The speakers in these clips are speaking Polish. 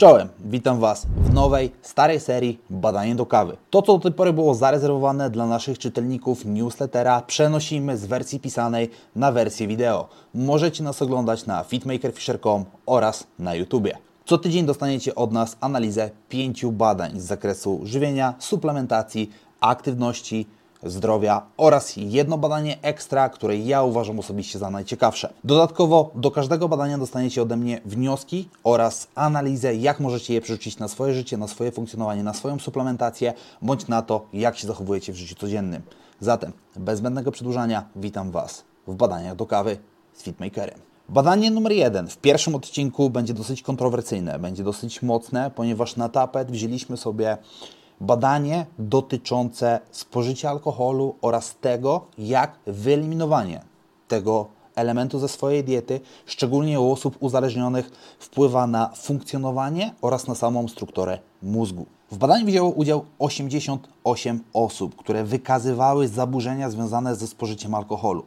Czołem, witam Was w nowej, starej serii Badanie do kawy. To, co do tej pory było zarezerwowane dla naszych czytelników newslettera, przenosimy z wersji pisanej na wersję wideo. Możecie nas oglądać na fitmakerfisher.com oraz na YouTubie. Co tydzień dostaniecie od nas analizę pięciu badań z zakresu żywienia, suplementacji, aktywności, zdrowia oraz jedno badanie ekstra, które ja uważam osobiście za najciekawsze. Dodatkowo do każdego badania dostaniecie ode mnie wnioski oraz analizę, jak możecie je przerzucić na swoje życie, na swoje funkcjonowanie, na swoją suplementację, bądź na to, jak się zachowujecie w życiu codziennym. Zatem, bez zbędnego przedłużania, witam Was w badaniach do kawy z Fitmakerem. Badanie numer jeden w pierwszym odcinku będzie dosyć kontrowersyjne, będzie dosyć mocne, ponieważ na tapet wzięliśmy sobie badanie dotyczące spożycia alkoholu oraz tego, jak wyeliminowanie tego elementu ze swojej diety, szczególnie u osób uzależnionych, wpływa na funkcjonowanie oraz na samą strukturę mózgu. W badaniu wzięło udział 88 osób, które wykazywały zaburzenia związane ze spożyciem alkoholu.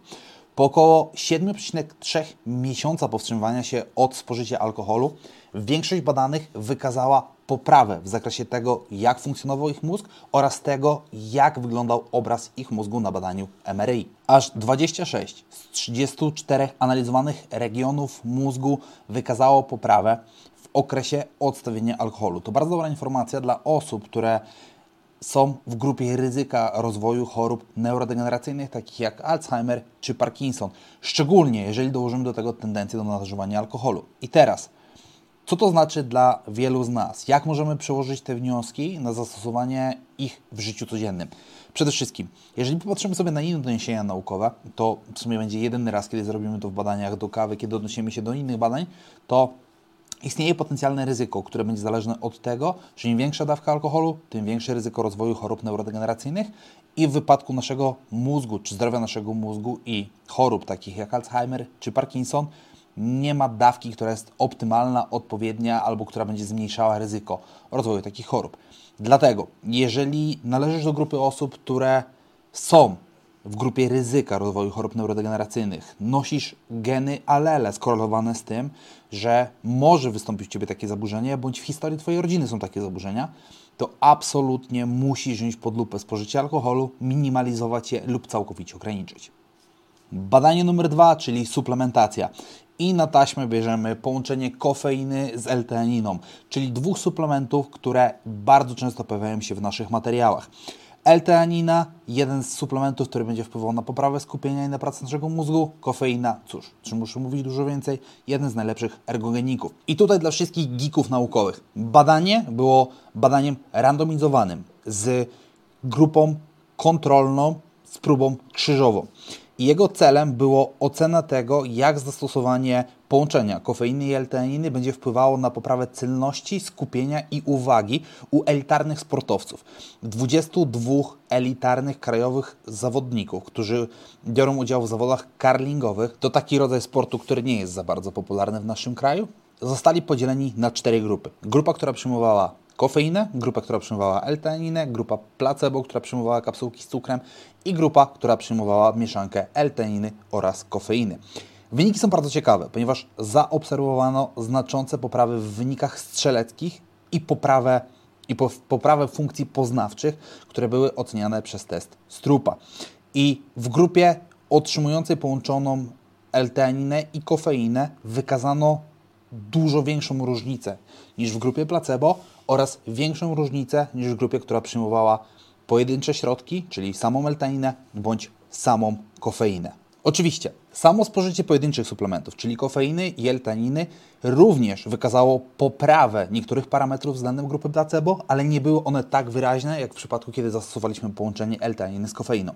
Po około 7,3 miesiąca powstrzymywania się od spożycia alkoholu, większość badanych wykazała poprawę w zakresie tego, jak funkcjonował ich mózg oraz tego, jak wyglądał obraz ich mózgu na badaniu MRI. Aż 26 z 34 analizowanych regionów mózgu wykazało poprawę w okresie odstawienia alkoholu. To bardzo dobra informacja dla osób, które są w grupie ryzyka rozwoju chorób neurodegeneracyjnych, takich jak Alzheimer czy Parkinson, szczególnie jeżeli dołożymy do tego tendencję do nadużywania alkoholu. I teraz, co to znaczy dla wielu z nas? Jak możemy przełożyć te wnioski na zastosowanie ich w życiu codziennym? Przede wszystkim, jeżeli popatrzymy sobie na inne doniesienia naukowe, to w sumie będzie jedyny raz, kiedy zrobimy to w badaniach do kawy, kiedy odnosimy się do innych badań, to istnieje potencjalne ryzyko, które będzie zależne od tego, że im większa dawka alkoholu, tym większe ryzyko rozwoju chorób neurodegeneracyjnych i w wypadku naszego mózgu, czy zdrowia naszego mózgu i chorób takich jak Alzheimer czy Parkinson, nie ma dawki, która jest optymalna, odpowiednia albo która będzie zmniejszała ryzyko rozwoju takich chorób. Dlatego, jeżeli należysz do grupy osób, które są w grupie ryzyka rozwoju chorób neurodegeneracyjnych, nosisz geny alele skorelowane z tym, że może wystąpić u Ciebie takie zaburzenie, bądź w historii Twojej rodziny są takie zaburzenia, to absolutnie musisz wziąć pod lupę spożycie alkoholu, minimalizować je lub całkowicie ograniczyć. Badanie numer dwa, czyli suplementacja. I na taśmę bierzemy połączenie kofeiny z L-teaniną, czyli dwóch suplementów, które bardzo często pojawiają się w naszych materiałach. L-teanina, jeden z suplementów, który będzie wpływał na poprawę skupienia i na pracę naszego mózgu. Kofeina, cóż, czy muszę mówić dużo więcej? Jeden z najlepszych ergogeników. I tutaj dla wszystkich geeków naukowych. Badanie było badaniem randomizowanym z grupą kontrolną z próbą krzyżową i jego celem było ocena tego, jak zastosowanie połączenia kofeiny i L-teaniny będzie wpływało na poprawę celności, skupienia i uwagi u elitarnych sportowców. 22 elitarnych krajowych zawodników, którzy biorą udział w zawodach karlingowych, to taki rodzaj sportu, który nie jest za bardzo popularny w naszym kraju, zostali podzieleni na cztery grupy. Grupa, która przyjmowała kofeinę, grupa, która przyjmowała L-teaninę, grupa placebo, która przyjmowała kapsułki z cukrem i grupa, która przyjmowała mieszankę L-teaniny oraz kofeiny. Wyniki są bardzo ciekawe, ponieważ zaobserwowano znaczące poprawy w wynikach strzeleckich i poprawę, i po, poprawę funkcji poznawczych, które były oceniane przez test Strupa. I w grupie otrzymującej połączoną L-teaninę i kofeinę wykazano dużo większą różnicę niż w grupie placebo oraz większą różnicę niż w grupie, która przyjmowała pojedyncze środki, czyli samą meltaninę bądź samą kofeinę. Oczywiście, samo spożycie pojedynczych suplementów, czyli kofeiny i L-taniny, również wykazało poprawę niektórych parametrów względem grupy placebo, ale nie były one tak wyraźne, jak w przypadku, kiedy zastosowaliśmy połączenie L-taniny z kofeiną.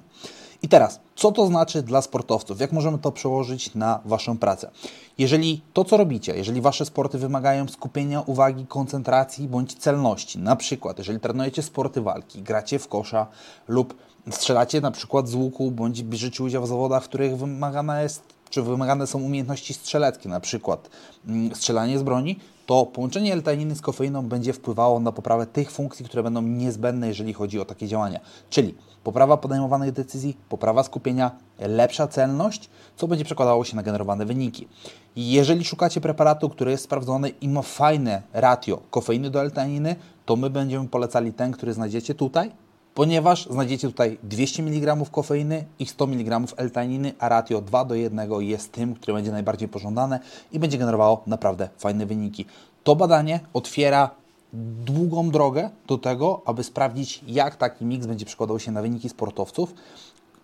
I teraz, co to znaczy dla sportowców? Jak możemy to przełożyć na Waszą pracę? Jeżeli to, co robicie, jeżeli Wasze sporty wymagają skupienia uwagi, koncentracji bądź celności, na przykład jeżeli trenujecie sporty walki, gracie w kosza lub strzelacie na przykład z łuku bądź bierzecie udział w zawodach, w których wymagana jest czy wymagane są umiejętności strzeleckie, na przykład mm, strzelanie z broni, to połączenie L-teaniny z kofeiną będzie wpływało na poprawę tych funkcji, które będą niezbędne, jeżeli chodzi o takie działania. Czyli poprawa podejmowanych decyzji, poprawa skupienia, lepsza celność, co będzie przekładało się na generowane wyniki. Jeżeli szukacie preparatu, który jest sprawdzony i ma fajne ratio kofeiny do L-teaniny, to my będziemy polecali ten, który znajdziecie tutaj, ponieważ znajdziecie tutaj 200 mg kofeiny i 100 mg L-teaniny, a ratio 2 do 1 jest tym, które będzie najbardziej pożądane i będzie generowało naprawdę fajne wyniki. To badanie otwiera długą drogę do tego, aby sprawdzić, jak taki miks będzie przekładał się na wyniki sportowców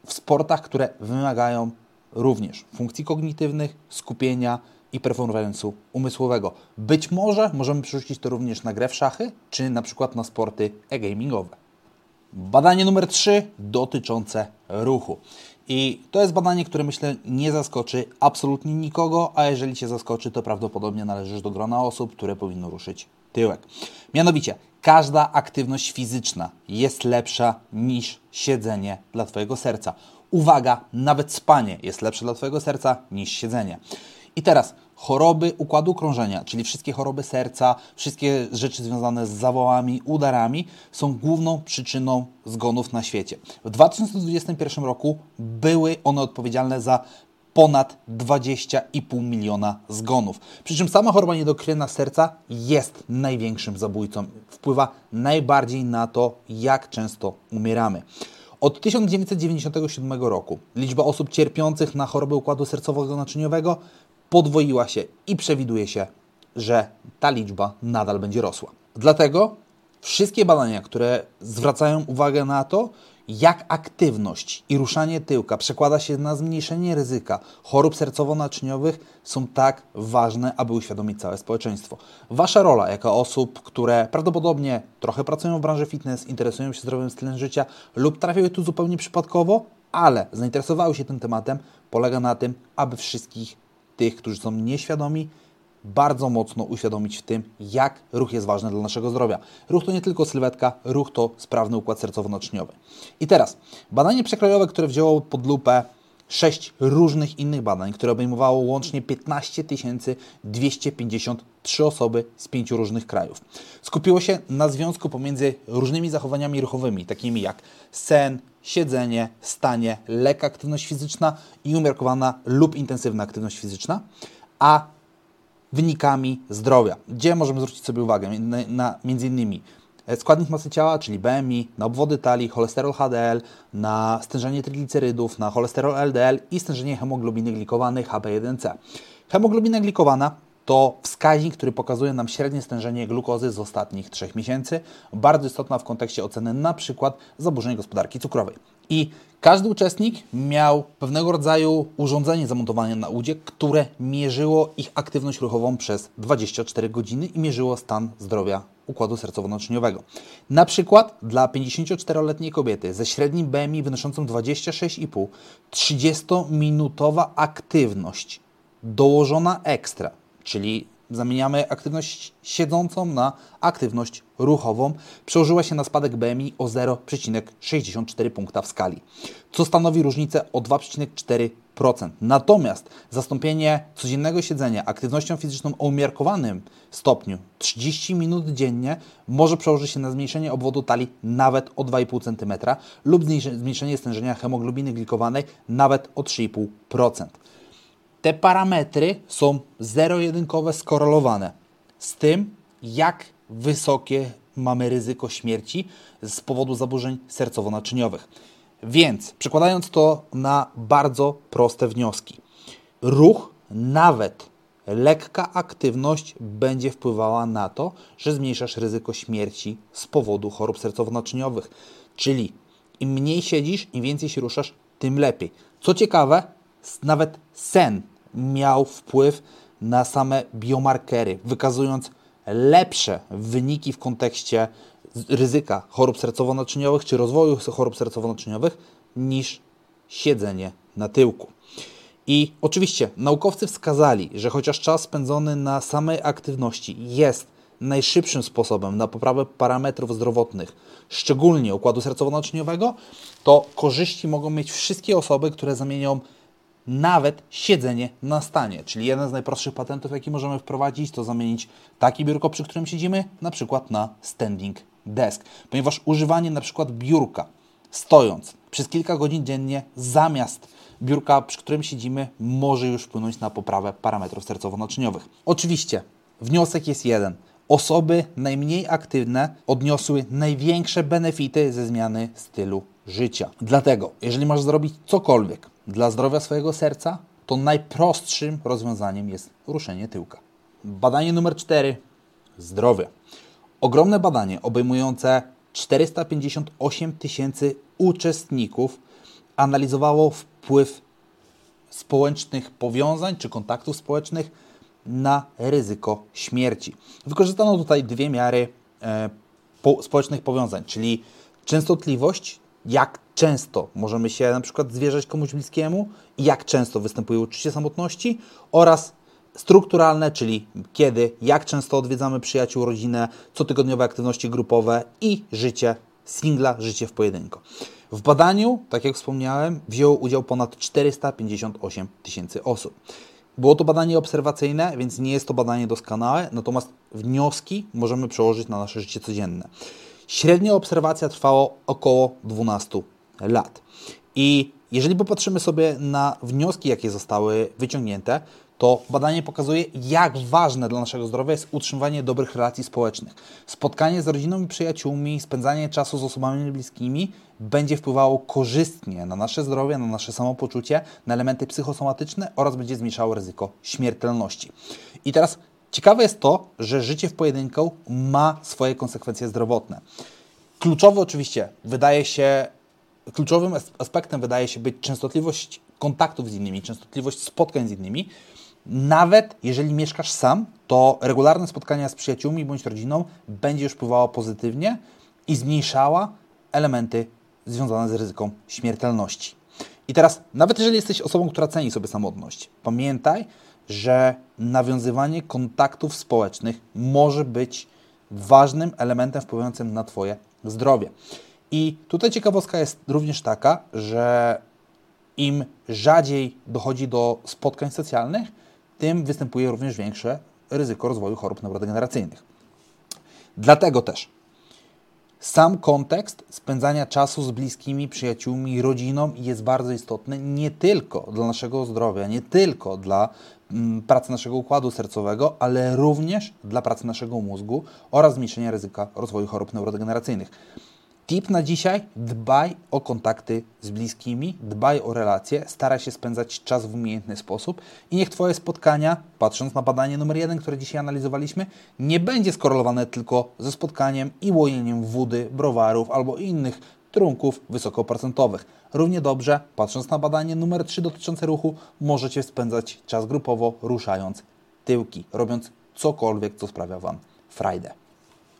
w sportach, które wymagają również funkcji kognitywnych, skupienia i performance'u umysłowego. Być może możemy przerzucić to również na grę w szachy, czy na przykład na sporty e-gamingowe. Badanie numer 3 dotyczące ruchu. I to jest badanie, które myślę nie zaskoczy absolutnie nikogo, a jeżeli Cię zaskoczy, to prawdopodobnie należysz do grona osób, które powinno ruszyć tyłek. Mianowicie, każda aktywność fizyczna jest lepsza niż siedzenie dla Twojego serca. Uwaga, nawet spanie jest lepsze dla Twojego serca niż siedzenie. I teraz choroby układu krążenia, czyli wszystkie choroby serca, wszystkie rzeczy związane z zawołami, udarami, są główną przyczyną zgonów na świecie. W 2021 roku były one odpowiedzialne za ponad 20,5 miliona zgonów. Przy czym sama choroba niedokrwienna serca jest największym zabójcą. Wpływa najbardziej na to, jak często umieramy. Od 1997 roku liczba osób cierpiących na chorobę układu sercowo-naczyniowego podwoiła się i przewiduje się, że ta liczba nadal będzie rosła. Dlatego wszystkie badania, które zwracają uwagę na to, jak aktywność i ruszanie tyłka przekłada się na zmniejszenie ryzyka chorób sercowo-naczyniowych, są tak ważne, aby uświadomić całe społeczeństwo. Wasza rola jako osób, które prawdopodobnie trochę pracują w branży fitness, interesują się zdrowym stylem życia lub trafiły tu zupełnie przypadkowo, ale zainteresowały się tym tematem, polega na tym, aby wszystkich tych, którzy są nieświadomi, bardzo mocno uświadomić w tym, jak ruch jest ważny dla naszego zdrowia. Ruch to nie tylko sylwetka, ruch to sprawny układ sercowo-naczyniowy. I teraz badanie przekrojowe, które wzięło pod lupę sześć różnych innych badań, które obejmowało łącznie 15 253 osoby z pięciu różnych krajów. Skupiło się na związku pomiędzy różnymi zachowaniami ruchowymi, takimi jak sen, siedzenie, stanie, lekka aktywność fizyczna i umiarkowana lub intensywna aktywność fizyczna, a wynikami zdrowia, gdzie możemy zwrócić sobie uwagę na, na między innymi składnik masy ciała, czyli BMI, na obwody talii, cholesterol HDL, na stężenie triglicerydów, na cholesterol LDL i stężenie hemoglobiny glikowanej HB1C. Hemoglobina glikowana to wskaźnik, który pokazuje nam średnie stężenie glukozy z ostatnich 3 miesięcy, bardzo istotna w kontekście oceny na przykład zaburzeń gospodarki cukrowej. I każdy uczestnik miał pewnego rodzaju urządzenie zamontowane na udzie, które mierzyło ich aktywność ruchową przez 24 godziny i mierzyło stan zdrowia układu sercowo-naczyniowego. Na przykład dla 54-letniej kobiety ze średnim BMI wynoszącym 26,5 30-minutowa aktywność dołożona ekstra czyli zamieniamy aktywność siedzącą na aktywność ruchową, przełożyła się na spadek BMI o 0,64 punkta w skali, co stanowi różnicę o 2,4%. Natomiast zastąpienie codziennego siedzenia aktywnością fizyczną o umiarkowanym stopniu 30 minut dziennie może przełożyć się na zmniejszenie obwodu talii nawet o 2,5 cm lub zmniejszenie stężenia hemoglobiny glikowanej nawet o 3,5%. Te parametry są zero-jedynkowe skorelowane z tym, jak wysokie mamy ryzyko śmierci z powodu zaburzeń sercowo-naczyniowych. Więc przekładając to na bardzo proste wnioski. Ruch, nawet lekka aktywność będzie wpływała na to, że zmniejszasz ryzyko śmierci z powodu chorób sercowo-naczyniowych. Czyli im mniej siedzisz, im więcej się ruszasz, tym lepiej. Co ciekawe, nawet sen miał wpływ na same biomarkery, wykazując lepsze wyniki w kontekście ryzyka chorób sercowo-naczyniowych czy rozwoju chorób sercowo-naczyniowych niż siedzenie na tyłku. I oczywiście naukowcy wskazali, że chociaż czas spędzony na samej aktywności jest najszybszym sposobem na poprawę parametrów zdrowotnych, szczególnie układu sercowo-naczyniowego, to korzyści mogą mieć wszystkie osoby, które zamienią nawet siedzenie na stanie. Czyli jeden z najprostszych patentów, jaki możemy wprowadzić, to zamienić takie biurko, przy którym siedzimy, na przykład na standing desk. Ponieważ używanie na przykład biurka stojąc przez kilka godzin dziennie zamiast biurka, przy którym siedzimy, może już wpłynąć na poprawę parametrów sercowo-naczyniowych. Oczywiście wniosek jest jeden. Osoby najmniej aktywne odniosły największe benefity ze zmiany stylu życia. Dlatego, jeżeli masz zrobić cokolwiek dla zdrowia swojego serca, to najprostszym rozwiązaniem jest ruszenie tyłka. Badanie numer 4. Zdrowie. Ogromne badanie obejmujące 458 tysięcy uczestników analizowało wpływ społecznych powiązań czy kontaktów społecznych na ryzyko śmierci. Wykorzystano tutaj dwie miary e, po, społecznych powiązań, czyli częstotliwość, jak często możemy się na przykład zwierzać komuś bliskiemu i jak często występuje uczucie samotności oraz strukturalne, czyli kiedy, jak często odwiedzamy przyjaciół, rodzinę, cotygodniowe aktywności grupowe i życie singla, życie w pojedynku. W badaniu, tak jak wspomniałem, wzięło udział ponad 458 tysięcy osób. Było to badanie obserwacyjne, więc nie jest to badanie doskonałe, natomiast wnioski możemy przełożyć na nasze życie codzienne. Średnia obserwacja trwała około 12 lat. I jeżeli popatrzymy sobie na wnioski, jakie zostały wyciągnięte, to badanie pokazuje, jak ważne dla naszego zdrowia jest utrzymywanie dobrych relacji społecznych. Spotkanie z rodziną i przyjaciółmi, spędzanie czasu z osobami bliskimi będzie wpływało korzystnie na nasze zdrowie, na nasze samopoczucie, na elementy psychosomatyczne oraz będzie zmniejszało ryzyko śmiertelności. I teraz ciekawe jest to, że życie w pojedynkę ma swoje konsekwencje zdrowotne. Kluczowy oczywiście wydaje się, kluczowym aspektem wydaje się być częstotliwość kontaktów z innymi, częstotliwość spotkań z innymi, nawet jeżeli mieszkasz sam, to regularne spotkania z przyjaciółmi bądź rodziną będzie już wpływało pozytywnie i zmniejszała elementy związane z ryzyką śmiertelności. I teraz, nawet jeżeli jesteś osobą, która ceni sobie samotność, pamiętaj, że nawiązywanie kontaktów społecznych może być ważnym elementem wpływającym na Twoje zdrowie. I tutaj ciekawostka jest również taka, że im rzadziej dochodzi do spotkań socjalnych, tym występuje również większe ryzyko rozwoju chorób neurodegeneracyjnych. Dlatego też sam kontekst spędzania czasu z bliskimi, przyjaciółmi, rodziną jest bardzo istotny nie tylko dla naszego zdrowia, nie tylko dla mm, pracy naszego układu sercowego, ale również dla pracy naszego mózgu oraz zmniejszenia ryzyka rozwoju chorób neurodegeneracyjnych. Tip na dzisiaj: dbaj o kontakty z bliskimi, dbaj o relacje, staraj się spędzać czas w umiejętny sposób i niech Twoje spotkania, patrząc na badanie numer jeden, które dzisiaj analizowaliśmy, nie będzie skorelowane tylko ze spotkaniem i łojeniem wody, browarów albo innych trunków wysokoprocentowych. Równie dobrze, patrząc na badanie numer 3 dotyczące ruchu, możecie spędzać czas grupowo ruszając tyłki, robiąc cokolwiek, co sprawia Wam frajdę.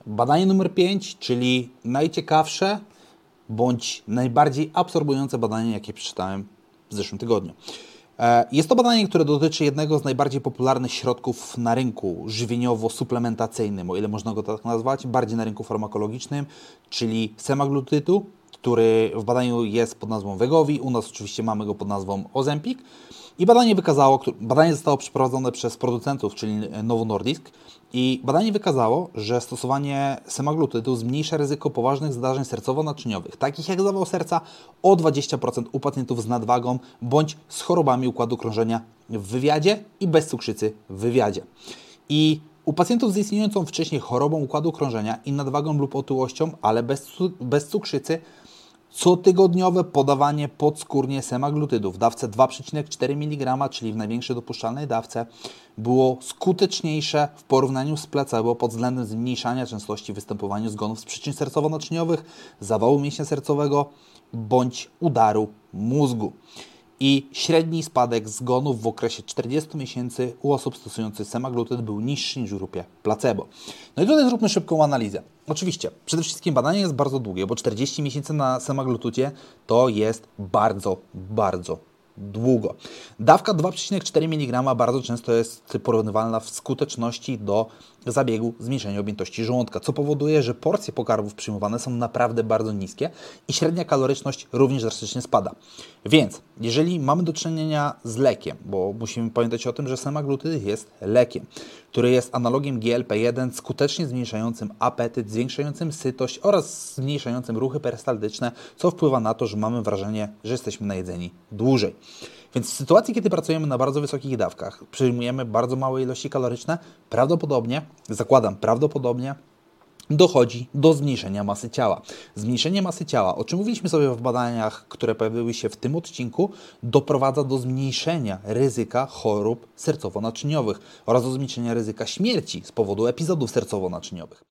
Badanie numer 5, czyli najciekawsze bądź najbardziej absorbujące badanie, jakie przeczytałem w zeszłym tygodniu. E, jest to badanie, które dotyczy jednego z najbardziej popularnych środków na rynku żywieniowo-suplementacyjnym, o ile można go tak nazwać, bardziej na rynku farmakologicznym, czyli semaglutidu, który w badaniu jest pod nazwą Wegowi, u nas oczywiście mamy go pod nazwą Ozempic. I badanie wykazało, badanie zostało przeprowadzone przez producentów, czyli Novo Nordisk, i badanie wykazało, że stosowanie semaglutydu zmniejsza ryzyko poważnych zdarzeń sercowo-naczyniowych, takich jak zawał serca, o 20% u pacjentów z nadwagą bądź z chorobami układu krążenia w wywiadzie i bez cukrzycy w wywiadzie. I u pacjentów z istniejącą wcześniej chorobą układu krążenia i nadwagą lub otyłością, ale bez, bez cukrzycy, Cotygodniowe podawanie podskórnie semaglutydów. W dawce 2,4 mg, czyli w największej dopuszczalnej dawce, było skuteczniejsze w porównaniu z placebo pod względem zmniejszania częstości występowania zgonów z przyczyn sercowo-naczyniowych, zawału mięśnia sercowego bądź udaru mózgu i średni spadek zgonów w okresie 40 miesięcy u osób stosujących semaglutyd był niższy niż w grupie placebo. No i tutaj zróbmy szybką analizę. Oczywiście, przede wszystkim badanie jest bardzo długie, bo 40 miesięcy na semaglutudzie to jest bardzo, bardzo długo. Dawka 2,4 mg bardzo często jest porównywalna w skuteczności do zabiegu zmniejszenia objętości żołądka, co powoduje, że porcje pokarmów przyjmowane są naprawdę bardzo niskie i średnia kaloryczność również drastycznie spada. Więc jeżeli mamy do czynienia z lekiem, bo musimy pamiętać o tym, że semaglutyd jest lekiem, który jest analogiem GLP-1 skutecznie zmniejszającym apetyt, zwiększającym sytość oraz zmniejszającym ruchy perystaltyczne, co wpływa na to, że mamy wrażenie, że jesteśmy najedzeni dłużej. Więc w sytuacji, kiedy pracujemy na bardzo wysokich dawkach, przyjmujemy bardzo małe ilości kaloryczne, prawdopodobnie, zakładam prawdopodobnie, dochodzi do zmniejszenia masy ciała. Zmniejszenie masy ciała, o czym mówiliśmy sobie w badaniach, które pojawiły się w tym odcinku, doprowadza do zmniejszenia ryzyka chorób sercowo-naczyniowych oraz do zmniejszenia ryzyka śmierci z powodu epizodów sercowo-naczyniowych.